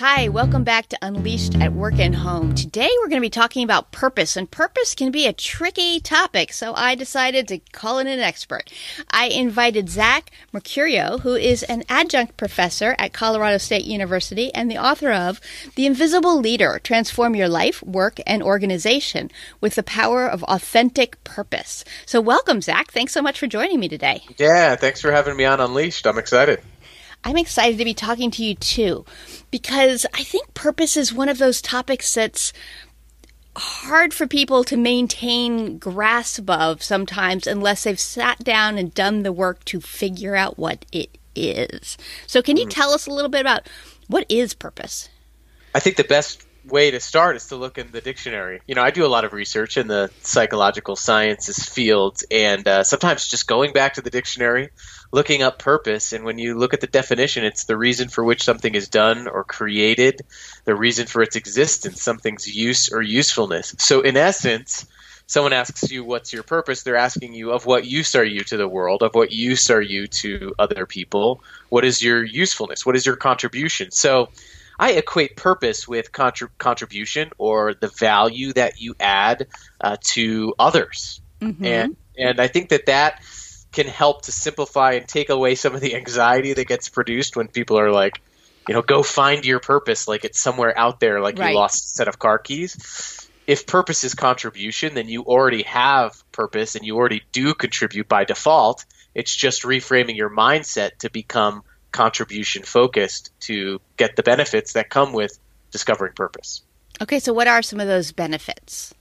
Hi, welcome back to Unleashed at Work and Home. Today we're going to be talking about purpose, and purpose can be a tricky topic, so I decided to call in an expert. I invited Zach Mercurio, who is an adjunct professor at Colorado State University and the author of The Invisible Leader Transform Your Life, Work, and Organization with the Power of Authentic Purpose. So, welcome, Zach. Thanks so much for joining me today. Yeah, thanks for having me on Unleashed. I'm excited. I'm excited to be talking to you too, because I think purpose is one of those topics that's hard for people to maintain grasp of sometimes unless they've sat down and done the work to figure out what it is. So, can you mm. tell us a little bit about what is purpose? I think the best way to start is to look in the dictionary. You know, I do a lot of research in the psychological sciences field, and uh, sometimes just going back to the dictionary, looking up purpose, and when you look at the definition, it's the reason for which something is done or created, the reason for its existence, something's use or usefulness. So, in essence, someone asks you what's your purpose? They're asking you of what use are you to the world? Of what use are you to other people? What is your usefulness? What is your contribution? So I equate purpose with contrib- contribution or the value that you add uh, to others, mm-hmm. and and I think that that can help to simplify and take away some of the anxiety that gets produced when people are like, you know, go find your purpose, like it's somewhere out there, like right. you lost a set of car keys. If purpose is contribution, then you already have purpose and you already do contribute by default. It's just reframing your mindset to become contribution focused to get the benefits that come with discovering purpose. Okay, so what are some of those benefits?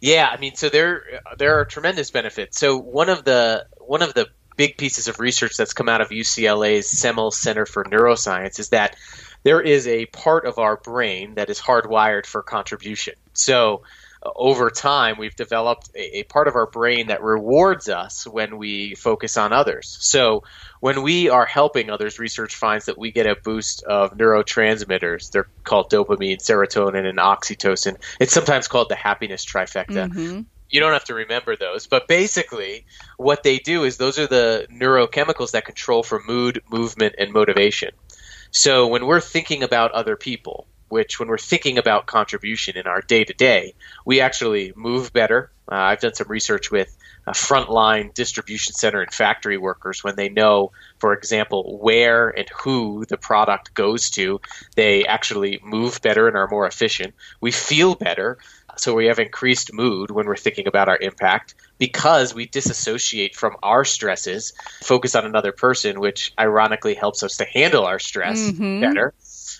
Yeah, I mean, so there there are tremendous benefits. So one of the one of the big pieces of research that's come out of UCLA's Semel Center for Neuroscience is that there is a part of our brain that is hardwired for contribution. So over time, we've developed a, a, part of our brain that rewards us when we focus on others. So, when we are helping others, research finds that we get a boost of neurotransmitters. They're called dopamine, serotonin, and oxytocin. It's sometimes called the happiness trifecta. Mm-hmm. You don't have to remember those, but basically, what they do is those are the neurochemicals that control for mood, movement, and motivation. So, when we're thinking about other people, which when we're thinking about contribution in our day to day, we actually move better. Uh, I've done some research with uh, frontline distribution center and factory workers when they know, for example, where and who the product goes to, they actually move better and are more efficient. We feel better. So we have increased mood when we're thinking about our impact because we disassociate from our stresses, focus on another person, which ironically helps us to handle our stress mm-hmm. better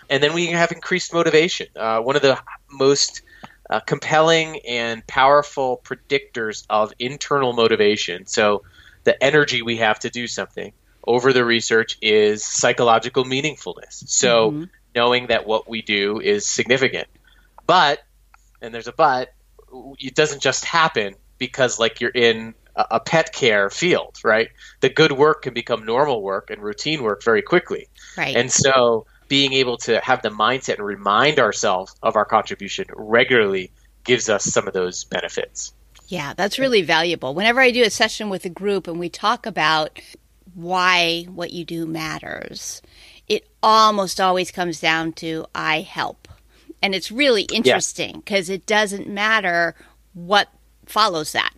and then we have increased motivation. Uh, one of the most uh, compelling and powerful predictors of internal motivation. So, the energy we have to do something over the research is psychological meaningfulness. So, mm-hmm. knowing that what we do is significant. But, and there's a but, it doesn't just happen because, like, you're in a pet care field, right? The good work can become normal work and routine work very quickly. Right. And so being able to have the mindset and remind ourselves of our contribution regularly gives us some of those benefits. Yeah, that's really valuable. Whenever I do a session with a group and we talk about why what you do matters, it almost always comes down to I help. And it's really interesting because it doesn't matter what follows that.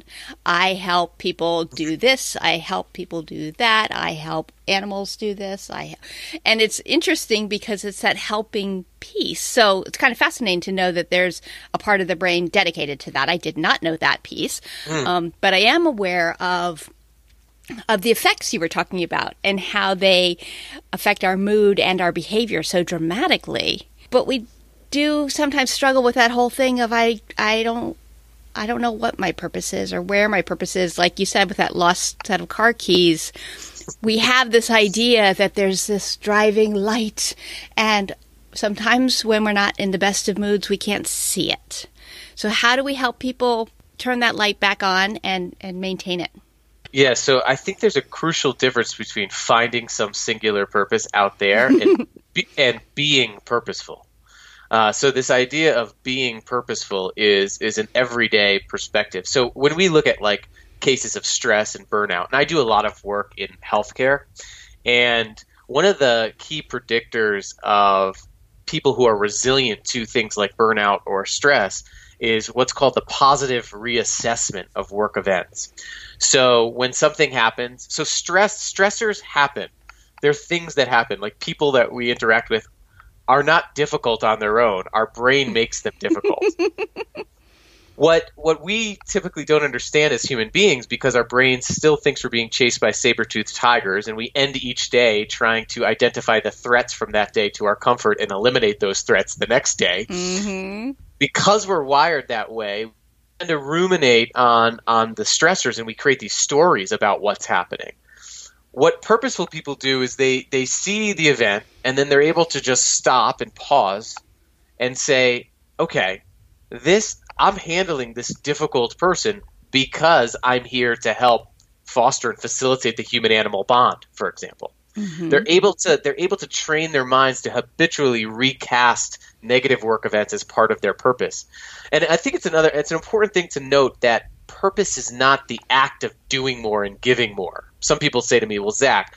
I help people do this. I help people do that. I help animals do this. I, and it's interesting because it's that helping piece. So it's kind of fascinating to know that there's a part of the brain dedicated to that. I did not know that piece, mm. um, but I am aware of of the effects you were talking about and how they affect our mood and our behavior so dramatically. But we do sometimes struggle with that whole thing of I I don't I don't know what my purpose is or where my purpose is. Like you said, with that lost set of car keys, we have this idea that there's this driving light, and sometimes when we're not in the best of moods, we can't see it. So, how do we help people turn that light back on and, and maintain it? Yeah, so I think there's a crucial difference between finding some singular purpose out there and, be, and being purposeful. Uh, so this idea of being purposeful is is an everyday perspective. So when we look at like cases of stress and burnout, and I do a lot of work in healthcare, and one of the key predictors of people who are resilient to things like burnout or stress is what's called the positive reassessment of work events. So when something happens, so stress stressors happen. They're things that happen, like people that we interact with are not difficult on their own. Our brain makes them difficult. what what we typically don't understand as human beings because our brain still thinks we're being chased by saber-toothed tigers and we end each day trying to identify the threats from that day to our comfort and eliminate those threats the next day Mm-hmm. because we're wired that way we tend to ruminate on on the stressors and we create these stories about what's happening what purposeful people do is they they see the event and then they're able to just stop and pause and say okay this i'm handling this difficult person because i'm here to help foster and facilitate the human animal bond for example Mm-hmm. they're able to they're able to train their minds to habitually recast negative work events as part of their purpose and i think it's another it's an important thing to note that purpose is not the act of doing more and giving more. Some people say to me well zach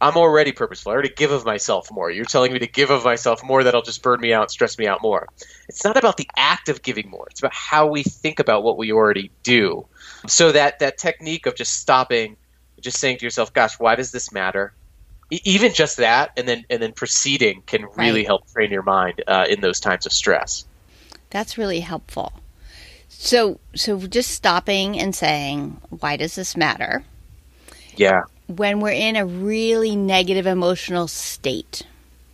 i'm already purposeful. I already give of myself more. You're telling me to give of myself more that'll just burn me out stress me out more. It's not about the act of giving more. It's about how we think about what we already do. So that that technique of just stopping just saying to yourself gosh why does this matter? Even just that and then and then proceeding can really Right. help train your mind uh, in those times of stress. That's really helpful. So, so just stopping and saying, "Why does this matter?" yeah When we're in a really negative emotional state,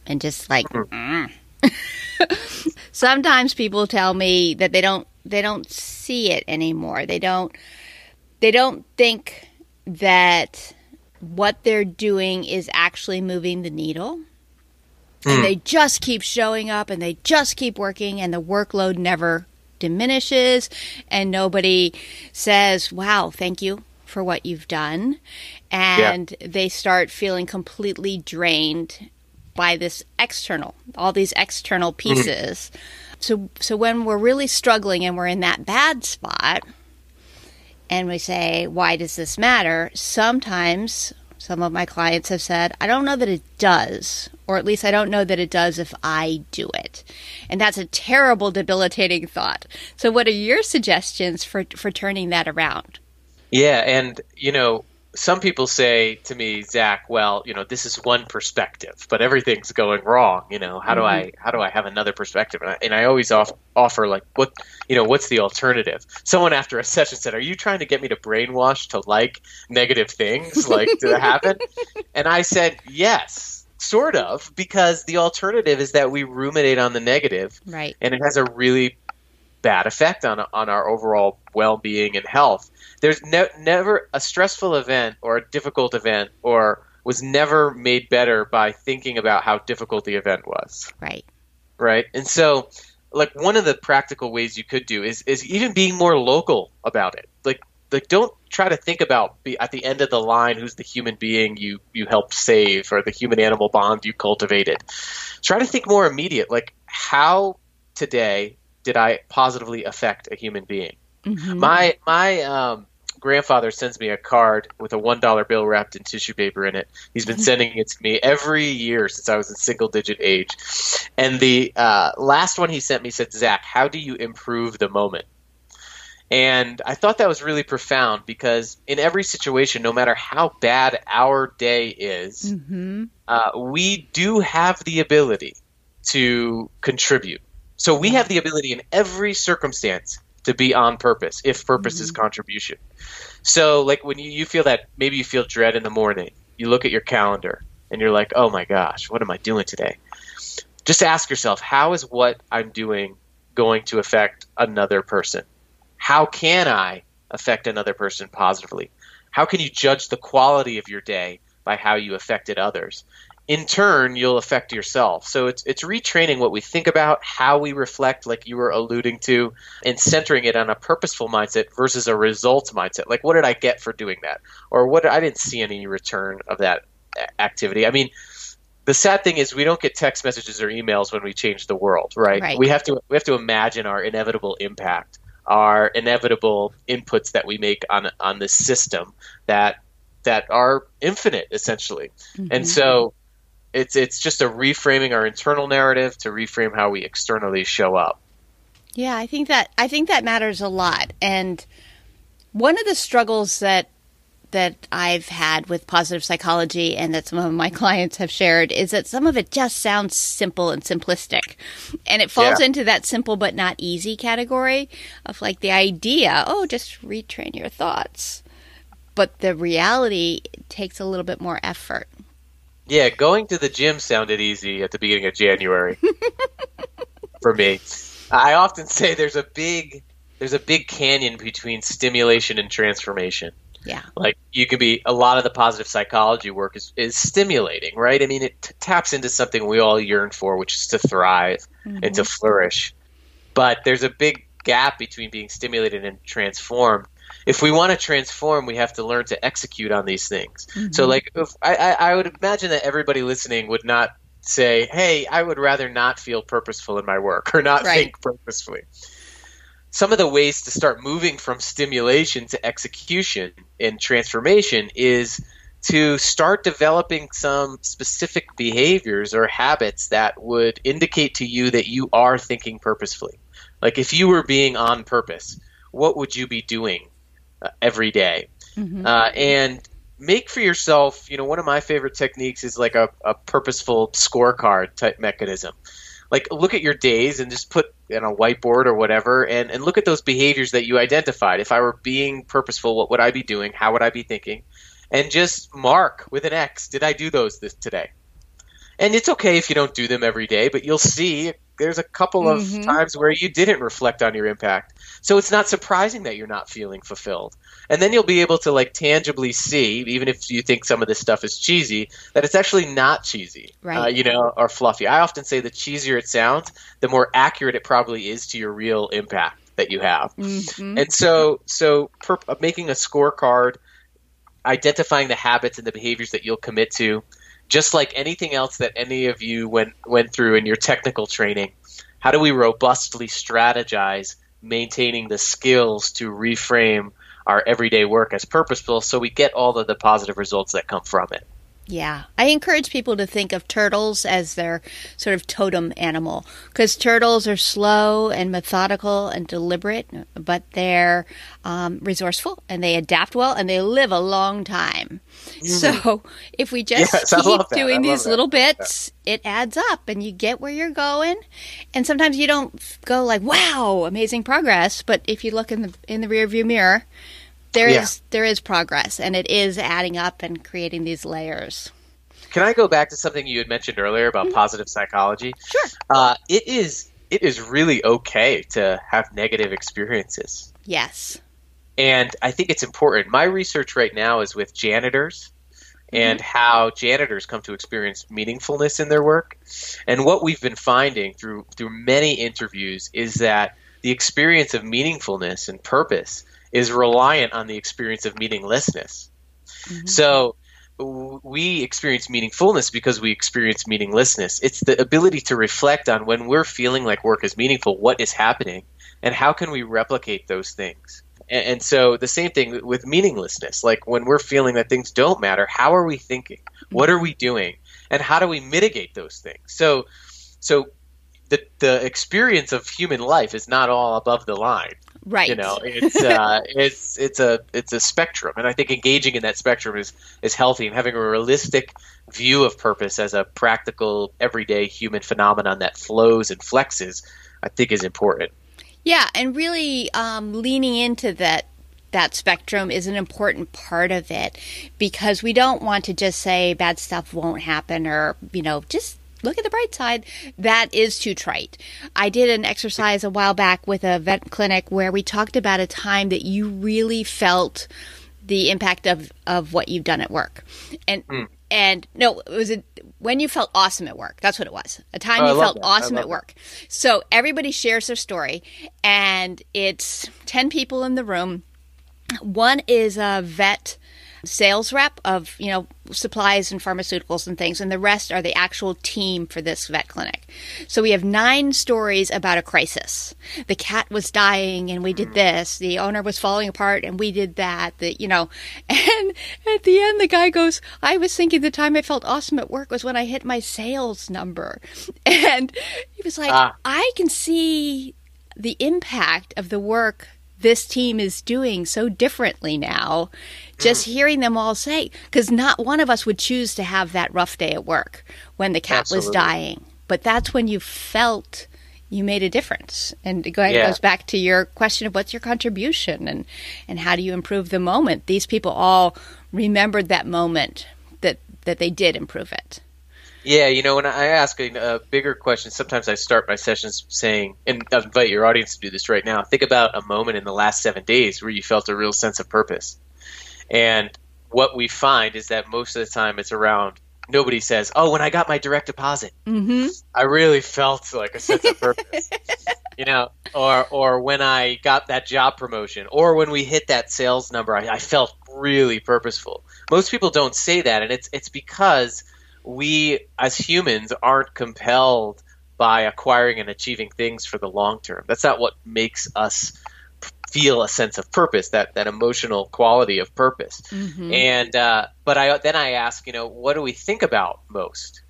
and just like, mm. sometimes people tell me that they don't they don't see it anymore. They don't they don't think that what they're doing is actually moving the needle. And they just keep showing up and they just keep working and the workload never diminishes and nobody says, "Wow, thank you for what you've done." And they start feeling completely drained by this external, all these external mm-hmm. pieces. So so when we're really struggling and we're in that bad spot and we say, "Why does this matter?" Sometimes some of my clients have said, "I don't know that it does." Or at least I don't know that it does if I do it. And that's a terrible debilitating thought. So what are your suggestions for for turning that around? yeah and you know some people say to me zach well you know this is one perspective but everything's going wrong you know how do i mm-hmm. how do i have another perspective and i, and I always off, offer like what you know what's the alternative someone after a session said are you trying to get me to brainwash to like negative things like did it happen and i said yes sort of because the alternative is that we ruminate on the negative Right. and it has a really bad effect on on our overall well-being and health. There's ne- never a stressful event or a difficult event or was never made better by thinking about how difficult the event was, Right. right? And so like one of the practical ways you could do is is even being more local about it. Like don't try to think about be at the end of the line who's the human being you you helped save or the human animal bond you cultivated. Try to think more immediate like how today did I positively affect a human being? Mhm. My my um, grandfather sends me a card with a one dollar bill wrapped in tissue paper in it. He's been sending it to me every year since I was in single digit age. And the uh, last one he sent me said, "Zach, how do you improve the moment?" And I thought that was really profound because in every situation, no matter how bad our day is, Mhm. uh, we do have the ability to contribute. So we have the ability in every circumstance to be on purpose if purpose is contribution. So like when you, you feel that maybe you feel dread in the morning, you look at your calendar and you're like, oh my gosh, what am I doing today? Just ask yourself, how is what I'm doing going to affect another person? How can I affect another person positively? How can you judge the quality of your day by how you affected others? In turn, you'll affect yourself. So it's it's retraining what we think about, how we reflect, like you were alluding to, and centering it on a purposeful mindset versus a results mindset. Like, what did I get for doing that, or what I didn't see any return of that activity. I mean, the sad thing is we don't get text messages or emails when we change the world, right? Right. We have to we have to imagine our inevitable impact, our inevitable inputs that we make on on this system that that are infinite essentially. And mm-hmm. so It's it's just a reframing our internal narrative to reframe how we externally show up. Yeah, I think that I think that matters a lot. And one of the struggles that that I've had with positive psychology and that some of my clients have shared is that some of it just sounds simple and simplistic. And it falls yeah. into that simple but not easy category of like the idea, oh, just retrain your thoughts. But the reality takes a little bit more effort. Yeah, going to the gym sounded easy at the beginning of January for me. I often say there's a big there's a big canyon between stimulation and transformation. Yeah. Like you could be a lot of the positive psychology work is, is stimulating, right? I mean, it t- taps into something we all yearn for, which is to thrive mm-hmm. and to flourish. But there's a big gap between being stimulated and transformed. If we want to transform, we have to learn to execute on these things. Mm-hmm. So, like, if, I, I, I would imagine that everybody listening would not say, "Hey, I would rather not feel purposeful in my work or not right. think purposefully." Some of the ways to start moving from stimulation to execution and transformation is to start developing some specific behaviors or habits that would indicate to you that you are thinking purposefully. Like if you were being on purpose, what would you be doing uh, every day? Mm-hmm. Uh, and make for yourself, you know, one of my favorite techniques is like a, a purposeful scorecard type mechanism like look at your days and just put in a whiteboard or whatever and, and look at those behaviors that you identified. If I were being purposeful, what would I be doing? How would I be thinking? And just mark with an X, did I do those this today? And it's okay if you don't do them every day, but you'll see there's a couple of mm-hmm. times where you didn't reflect on your impact. So it's not surprising that you're not feeling fulfilled. And then you'll be able to like tangibly see, even if you think some of this stuff is cheesy, that it's actually not cheesy, right. uh, you know, or fluffy. I often say the cheesier it sounds, the more accurate it probably is to your real impact that you have. Mm-hmm. And so, so per- uh, making a scorecard, identifying the habits and the behaviors that you'll commit to, just like anything else that any of you went went through in your technical training, how do we robustly strategize maintaining the skills to reframe our everyday work as purposeful so we get all of the positive results that come from it? Yeah, I encourage people to think of turtles as their sort of totem animal because turtles are slow and methodical and deliberate, but they're um, resourceful and they adapt well and they live a long time. Mm. So if we just yes, keep doing these that. little bits, it adds up and you get where you're going. And sometimes you don't go like, "Wow, amazing progress," but if you look in the in the rearview mirror there yeah. is there is progress and it is adding up and creating these layers. Can I go back to something you had mentioned earlier about mm-hmm. positive psychology? Sure. Uh, it is it is really okay to have negative experiences. Yes. And I think it's important. My research right now is with janitors and mm-hmm. how janitors come to experience meaningfulness in their work. And what we've been finding through through many interviews is that the experience of meaningfulness and purpose is reliant on the experience of meaninglessness. Mm-hmm. So we experience meaningfulness because we experience meaninglessness. It's the ability to reflect on when we're feeling like work is meaningful, what is happening, and how can we replicate those things. And, and so the same thing with meaninglessness. Like when we're feeling that things don't matter, how are we thinking? What are we doing? And how do we mitigate those things? So, so the the experience of human life is not all above the line. Right. You know, it's uh, it's it's a it's a spectrum, and I think engaging in that spectrum is is healthy, and having a realistic view of purpose as a practical, everyday human phenomenon that flows and flexes, I think is important. Yeah, and really um, leaning into that that spectrum is an important part of it because we don't want to just say bad stuff won't happen or you know just look at the bright side. That is too trite. I did an exercise a while back with a vet clinic where we talked about a time that you really felt the impact of, of what you've done at work. And mm. and no, it was a, when you felt awesome at work. That's what it was. A time oh, you felt that. awesome at work. That. So everybody shares their story and it's 10 people in the room. One is a vet sales rep of, you know, supplies and pharmaceuticals and things, and the rest are the actual team for this vet clinic. So we have nine stories about a crisis. The cat was dying and we did this. The owner was falling apart and we did that. The, you know, and at the end, the guy goes, I was thinking the time I felt awesome at work was when I hit my sales number. And he was like, ah. I can see the impact of the work this team is doing so differently now. Just mm. hearing them all say, because not one of us would choose to have that rough day at work when the cat Absolutely. was dying. But that's when you felt you made a difference. And it yeah. goes back to your question of what's your contribution and, and how do you improve the moment? These people all remembered that moment that, that they did improve it. Yeah, you know, when I ask a, a, bigger question, sometimes I start my sessions saying, and I invite your audience to do this right now. Think about a moment in the last seven days where you felt a real sense of purpose. And what we find is that most of the time it's around nobody says, "Oh, when I got my direct deposit, mm-hmm. I really felt like a sense of purpose." you know, or or when I got that job promotion, or when we hit that sales number, I, I felt really purposeful. Most people don't say that, and it's it's because we as humans aren't compelled by acquiring and achieving things for the long term. That's not what makes us feel a sense of purpose, that that emotional quality of purpose. Mm-hmm. And uh, but I then I ask, you know, what do we think about most?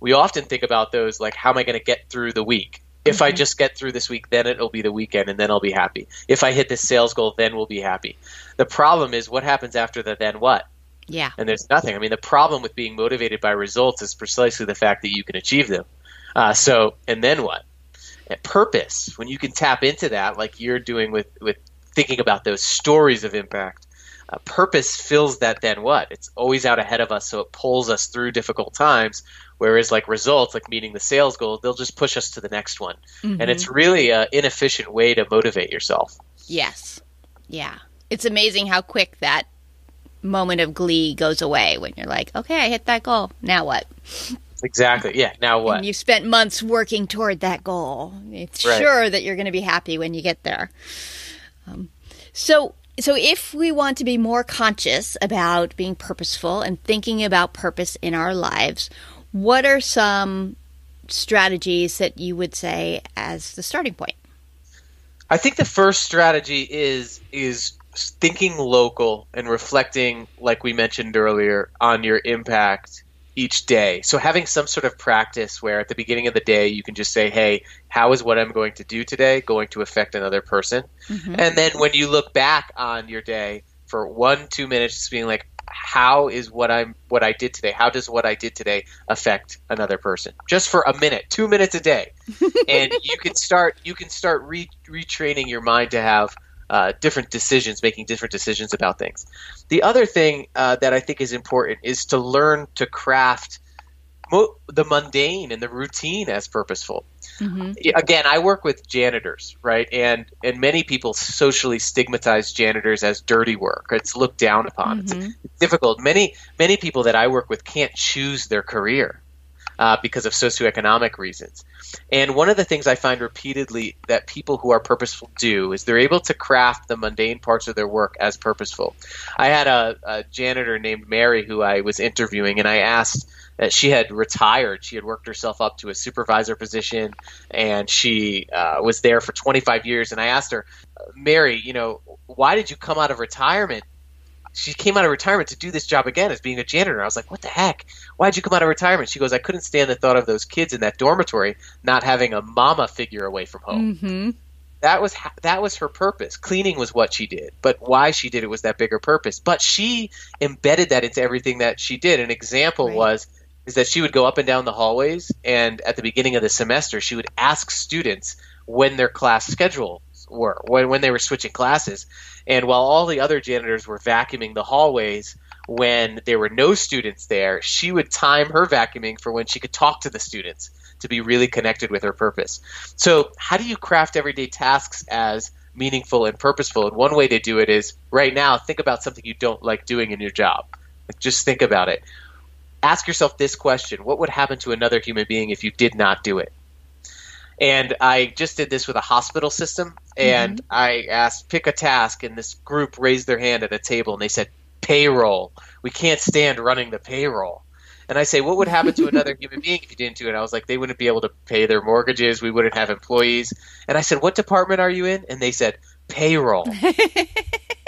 We often think about those like, how am I going to get through the week? If mm-hmm. I just get through this week, then it'll be the weekend, and then I'll be happy. If I hit this sales goal, then we'll be happy. The problem is, what happens after the then what? Yeah. And there's nothing. I mean, the problem with being motivated by results is precisely the fact that you can achieve them. Uh, so, and then what? At purpose, when you can tap into that, like you're doing with, with thinking about those stories of impact, uh, purpose fills that then what? It's always out ahead of us, so it pulls us through difficult times. Whereas, like results, like meeting the sales goal, they'll just push us to the next one. Mm-hmm. And it's really an inefficient way to motivate yourself. Yes. Yeah. It's amazing how quick that moment of glee goes away when you're like, okay, I hit that goal. Now what? Exactly. Yeah. Now what? And you've spent months working toward that goal. It's right. sure that you're going to be happy when you get there. Um, so, so if we want to be more conscious about being purposeful and thinking about purpose in our lives, what are some strategies that you would say as the starting point? I think the first strategy is is thinking local and reflecting, like we mentioned earlier, on your impact each day. So having some sort of practice where at the beginning of the day you can just say, "Hey, how is what I'm going to do today going to affect another person?" Mm-hmm. And then when you look back on your day for 1 2 minutes just being like, "How is what I'm what I did today? How does what I did today affect another person?" Just for a minute, 2 minutes a day. and you can start you can start re- retraining your mind to have uh, different decisions, making different decisions about things. The other thing uh, that I think is important is to learn to craft mo- the mundane and the routine as purposeful. Mm-hmm. Again, I work with janitors, right? And and many people socially stigmatize janitors as dirty work. It's looked down upon. Mm-hmm. It's, it's difficult. Many many people that I work with can't choose their career uh, because of socioeconomic reasons. And one of the things I find repeatedly that people who are purposeful do is they're able to craft the mundane parts of their work as purposeful. I had a, a janitor named Mary who I was interviewing, and I asked that she had retired. She had worked herself up to a supervisor position, and she uh, was there for 25 years. And I asked her, Mary, you know, why did you come out of retirement she came out of retirement to do this job again as being a janitor. I was like, what the heck? Why'd you come out of retirement? She goes, I couldn't stand the thought of those kids in that dormitory not having a mama figure away from home. Mm-hmm. That was that was her purpose. Cleaning was what she did, but why she did it was that bigger purpose. But she embedded that into everything that she did. An example right. was is that she would go up and down the hallways, and at the beginning of the semester, she would ask students when their class schedules were, when when they were switching classes, and while all the other janitors were vacuuming the hallways when there were no students there, she would time her vacuuming for when she could talk to the students to be really connected with her purpose. So, how do you craft everyday tasks as meaningful and purposeful? And one way to do it is right now, think about something you don't like doing in your job. Like, just think about it. Ask yourself this question What would happen to another human being if you did not do it? And I just did this with a hospital system, and mm-hmm. I asked pick a task, and this group raised their hand at a table, and they said payroll. We can't stand running the payroll. And I say, what would happen to another human being if you didn't do it? I was like, they wouldn't be able to pay their mortgages. We wouldn't have employees. And I said, what department are you in? And they said, payroll.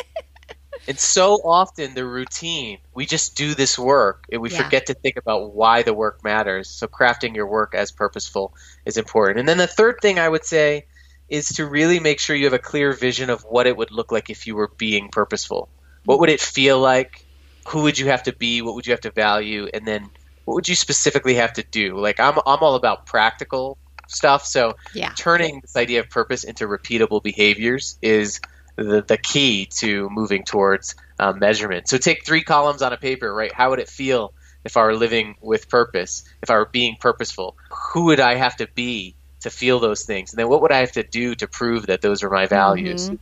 and so often the routine, we just do this work and we Yeah. forget to think about why the work matters. So crafting your work as purposeful is important. And then the third thing I would say is to really make sure you have a clear vision of what it would look like if you were being purposeful. What would it feel like? Who would you have to be? What would you have to value? And then what would you specifically have to do? Like I'm I'm all about practical stuff, so Yeah. turning this idea of purpose into repeatable behaviors is the, the key to moving towards uh, measurement. So take three columns on a paper, right? How would it feel if I were living with purpose? If I were being purposeful? Who would I have to be to feel those things? And then what would I have to do to prove that those are my values? Mhm.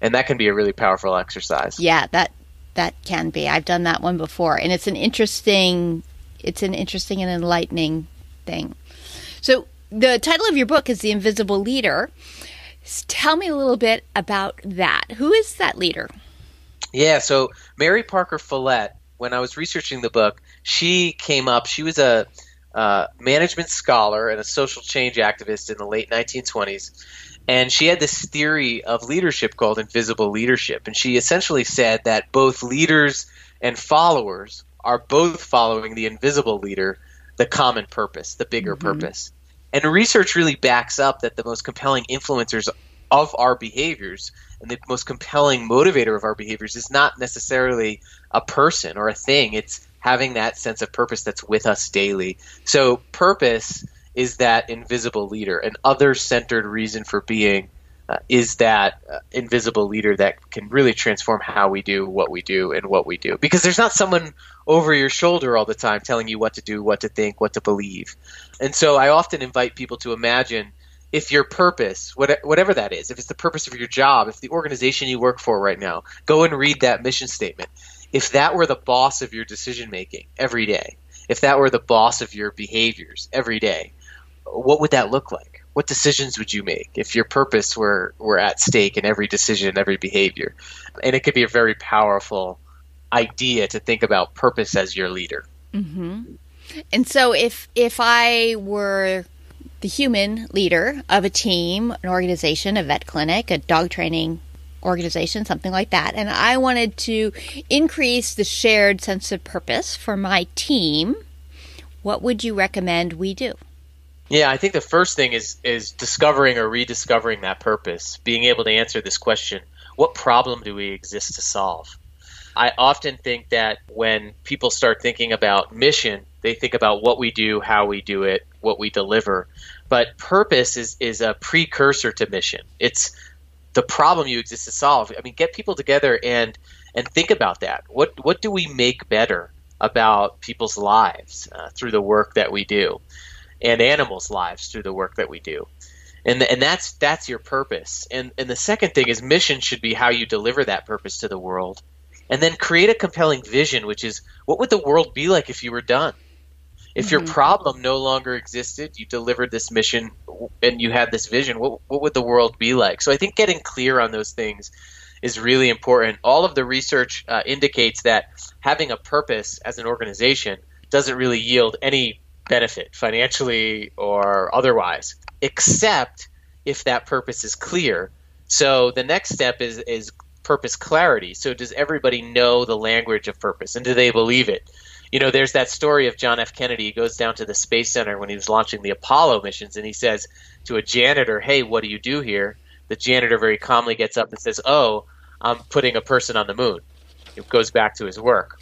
And that can be a really powerful exercise. Yeah, that that can be. I've done that one before, and it's an interesting, it's an interesting and enlightening thing. So the title of your book is "The Invisible Leader." Tell me a little bit about that. Who is that leader? Yeah, so Mary Parker Follett, when I was researching the book, she came up. She was a uh, management scholar and a social change activist in the late 1920s. And she had this theory of leadership called invisible leadership. And she essentially said that both leaders and followers are both following the invisible leader, the common purpose, the bigger purpose. And research really backs up that the most compelling influencers of our behaviors and the most compelling motivator of our behaviors is not necessarily a person or a thing. It's having that sense of purpose that's with us daily. So, purpose is that invisible leader. An other centered reason for being uh, is that uh, invisible leader that can really transform how we do what we do and what we do. Because there's not someone over your shoulder all the time telling you what to do, what to think, what to believe. And so I often invite people to imagine if your purpose, what- whatever that is, if it's the purpose of your job, if the organization you work for right now, go and read that mission statement. If that were the boss of your decision making every day, if that were the boss of your behaviors every day, what would that look like? What decisions would you make if your purpose were, were at stake in every decision, every behavior? And it could be a very powerful idea to think about purpose as your leader. Mm-hmm. And so, if if I were the human leader of a team, an organization, a vet clinic, a dog training organization, something like that, and I wanted to increase the shared sense of purpose for my team, what would you recommend we do? Yeah, I think the first thing is is discovering or rediscovering that purpose, being able to answer this question, what problem do we exist to solve? I often think that when people start thinking about mission, they think about what we do, how we do it, what we deliver. But purpose is is a precursor to mission. It's the problem you exist to solve. I mean, get people together and and think about that. What what do we make better about people's lives uh, through the work that we do? And animals' lives through the work that we do. And, and that's that's your purpose. And and the second thing is mission should be how you deliver that purpose to the world. And then create a compelling vision, which is what would the world be like if you were done? If your problem no longer existed, you delivered this mission and you had this vision, what what would the world be like? So I think getting clear on those things is really important. All of the research uh, indicates that having a purpose as an organization doesn't really yield any benefit financially or otherwise, except if that purpose is clear. So the next step is is purpose clarity. So does everybody know the language of purpose and do they believe it? You know, there's that story of John F. Kennedy. He goes down to the Space Center when he was launching the Apollo missions and he says to a janitor, Hey, what do you do here? The janitor very calmly gets up and says, Oh, I'm putting a person on the moon. It goes back to his work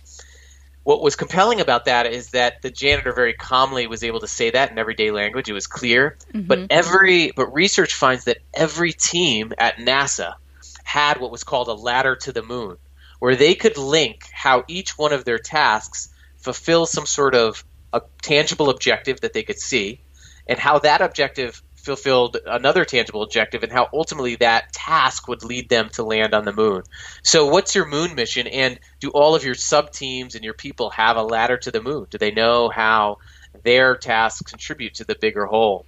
what was compelling about that is that the janitor very calmly was able to say that in everyday language. It was clear. Mm-hmm. But every but research finds that every team at NASA had what was called a ladder to the moon, where they could link how each one of their tasks fulfills some sort of a tangible objective that they could see, and how that objective fulfilled another tangible objective and how ultimately that task would lead them to land on the moon. So what's your moon mission and do all of your sub teams and your people have a ladder to the moon? Do they know how their tasks contribute to the bigger whole?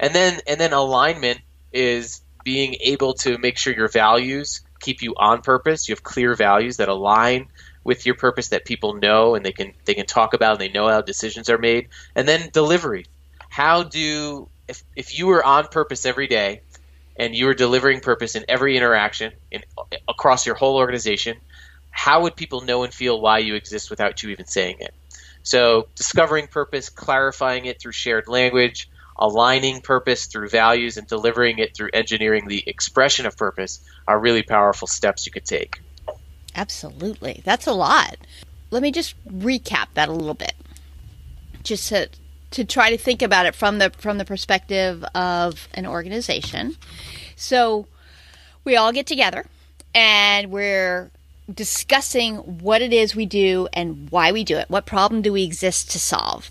And then and then alignment is being able to make sure your values keep you on purpose. You have clear values that align with your purpose that people know and they can they can talk about and they know how decisions are made and then delivery how do if, if you were on purpose every day and you were delivering purpose in every interaction in, across your whole organization how would people know and feel why you exist without you even saying it so discovering purpose clarifying it through shared language aligning purpose through values and delivering it through engineering the expression of purpose are really powerful steps you could take Absolutely. That's a lot. Let me just recap that a little bit. Just to to try to think about it from the from the perspective of an organization. So we all get together and we're discussing what it is we do and why we do it. What problem do we exist to solve?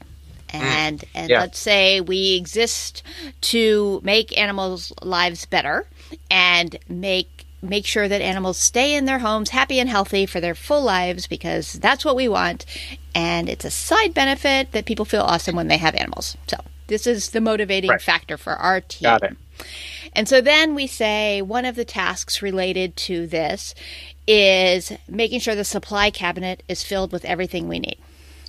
And mm. and yeah. let's say we exist to make animals' lives better and make make sure that animals stay in their homes happy and healthy for their full lives because that's what we want. And it's a side benefit that people feel awesome when they have animals. So this is the motivating right. factor for our team. Got it. And so then we say one of the tasks related to this is making sure the supply cabinet is filled with everything we need.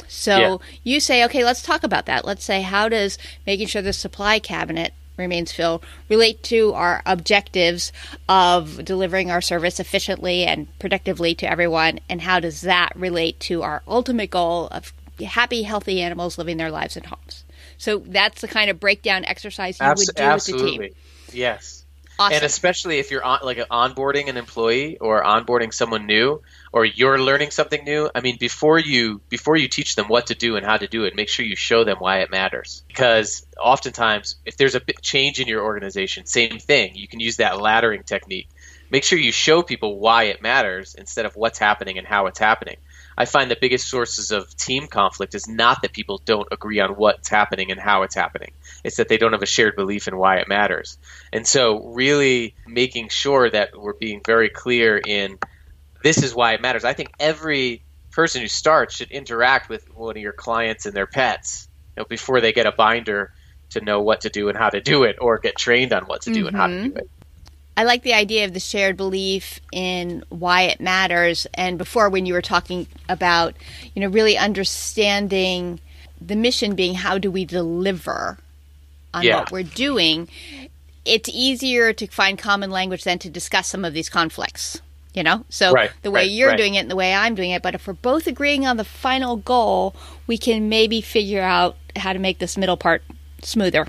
So yeah. you say, okay, let's talk about that. Let's say, how does making sure the supply cabinet remains filled relate to our objectives of delivering our service efficiently and productively to everyone and how does that relate to our ultimate goal of happy healthy animals living their lives in homes? So that's the kind of breakdown exercise you would do absolutely. with the team yes Awesome. And especially if you're on, like onboarding an employee or onboarding someone new, or you're learning something new. I mean, before you before you teach them what to do and how to do it, make sure you show them why it matters. Because oftentimes, if there's a change in your organization, same thing. You can use that laddering technique. Make sure you show people why it matters instead of what's happening and how it's happening. I find the biggest sources of team conflict is not that people don't agree on what's happening and how it's happening. It's that they don't have a shared belief in why it matters. And so, really making sure that we're being very clear in this is why it matters. I think every person who starts should interact with one of your clients and their pets you know, before they get a binder to know what to do and how to do it or get trained on what to do mm-hmm. and how to do mm-hmm. it. I like the idea of the shared belief in why it matters. And before, when you were talking about, you know, really understanding the mission being how do we deliver on yeah. what we're doing, it's easier to find common language than to discuss some of these conflicts. You know, so right, the way right, you're right. doing it and the way I'm doing it, but if we're both agreeing on the final goal, we can maybe figure out how to make this middle part smoother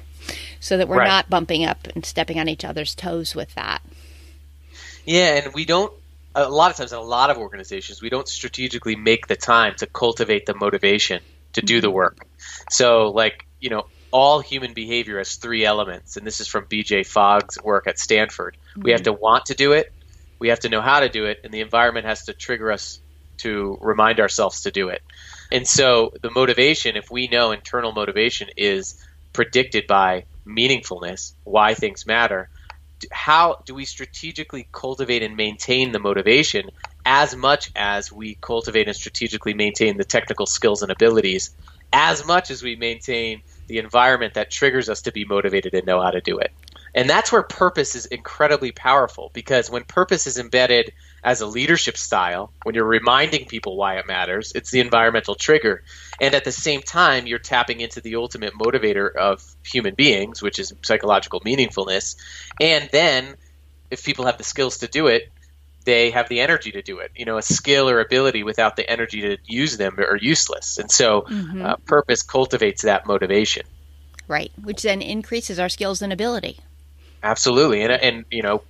so that we're right. not bumping up and stepping on each other's toes with that. Yeah, and we don't a lot of times in a lot of organizations we don't strategically make the time to cultivate the motivation to do the mm-hmm. work. So like, you know, all human behavior has three elements and this is from BJ Fogg's work at Stanford. Mm-hmm. We have mm-hmm. to want to do it, we have to know how to do it, and the environment has to trigger us to remind ourselves to do it. And so the motivation, if we know internal motivation is predicted by meaningfulness, why things matter, how do we strategically cultivate and maintain the motivation as much as we cultivate and strategically maintain the technical skills and abilities, as much as we maintain the environment that triggers us to be motivated and know how to do it? And that's where purpose is incredibly powerful because when purpose is embedded as a leadership style, when you're reminding people why it matters, it's the environmental trigger. And at the same time, you're tapping into the ultimate motivator of human beings, which is psychological meaningfulness. And then if people have the skills to do it, they have the energy to do it. You know, a skill or ability without the energy to use them are useless. And so, mm-hmm. uh, purpose cultivates that motivation. Right, which then increases our skills and ability. Absolutely, and and you know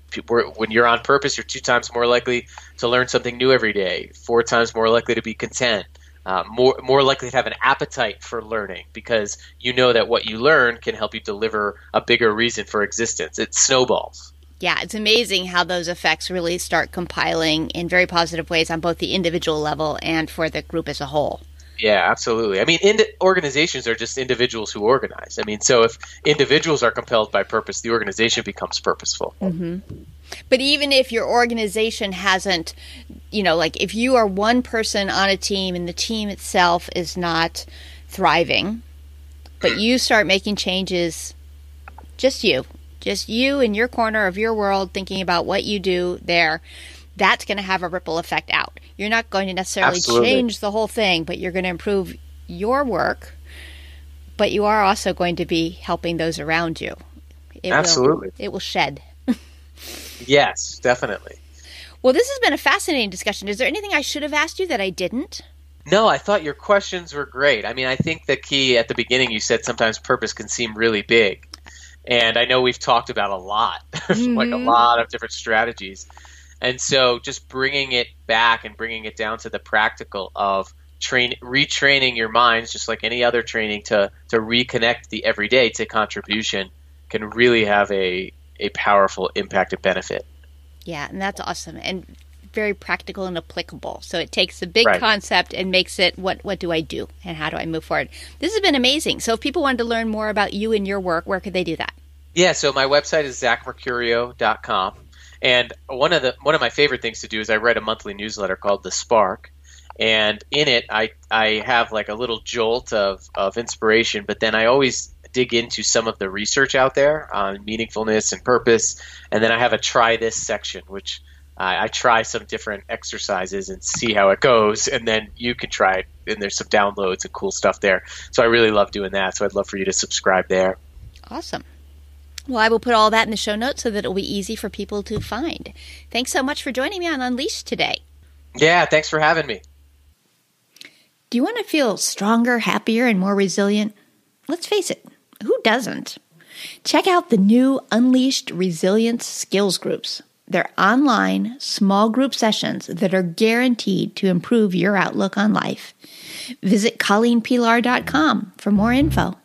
when you're on purpose, you're two times more likely to learn something new every day, four times more likely to be content, uh, more more likely to have an appetite for learning because you know that what you learn can help you deliver a bigger reason for existence. It snowballs. Yeah, it's amazing how those effects really start compiling in very positive ways on both the individual level and for the group as a whole. Yeah, absolutely. I mean, organizations are just individuals who organize. I mean, so if individuals are compelled by purpose, the organization becomes purposeful. Mm-hmm. But even if your organization hasn't, you know, like if you are one person on a team and the team itself is not thriving, but you start making changes, just you, just you in your corner of your world, thinking about what you do there that's going to have a ripple effect out. You're not going to necessarily Absolutely. change the whole thing, but you're going to improve your work. But you are also going to be helping those around you. It Absolutely. Will, it will shed. Yes, definitely. Well, this has been a fascinating discussion. Is there anything I should have asked you that I didn't? No, I thought your questions were great. I mean, I think the key at the beginning you said sometimes purpose can seem really big. And I know we've talked about a lot, like a mm-hmm. lot of different strategies. And so just bringing it back and bringing it down to the practical of train retraining your minds just like any other training to to reconnect the everyday to contribution can really have a a powerful impact and benefit. Yeah, and that's awesome and very practical and applicable. So it takes the big Right. concept and makes it what what do I do and how do I move forward. This has been amazing. So if people wanted to learn more about you and your work, where could they do that? Yeah, so my website is zachmercurio.com. And one of the one of my favorite things to do is I write a monthly newsletter called The Spark. And in it I I have like a little jolt of, of inspiration, but then I always dig into some of the research out there on meaningfulness and purpose. And then I have a try this section, which I, I try some different exercises and see how it goes, and then you can try it. And there's some downloads and cool stuff there. So I really love doing that. So I'd love for you to subscribe there. Awesome. Well, I will put all that in the show notes so that it'll be easy for people to find. Thanks so much for joining me on Unleashed today. Yeah, thanks for having me. Do you want to feel stronger, happier, and more resilient? Let's face it, who doesn't? Check out the new Unleashed Resilience Skills Groups. They're online, small group sessions that are guaranteed to improve your outlook on life. Visit ColleenPilar.com for more info.